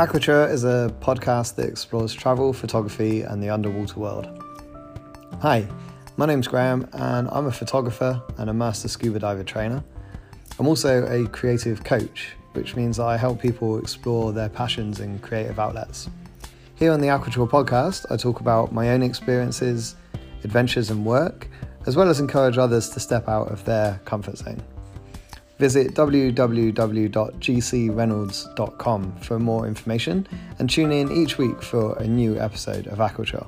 Aquature is a podcast that explores travel, photography, and the underwater world. Hi, my name's Graham, and I'm a photographer and a master scuba diver trainer. I'm also a creative coach, which means I help people explore their passions and creative outlets. Here on the Aquature podcast, I talk about my own experiences, adventures, and work, as well as encourage others to step out of their comfort zone. Visit www.gcreynolds.com for more information and tune in each week for a new episode of Aquature.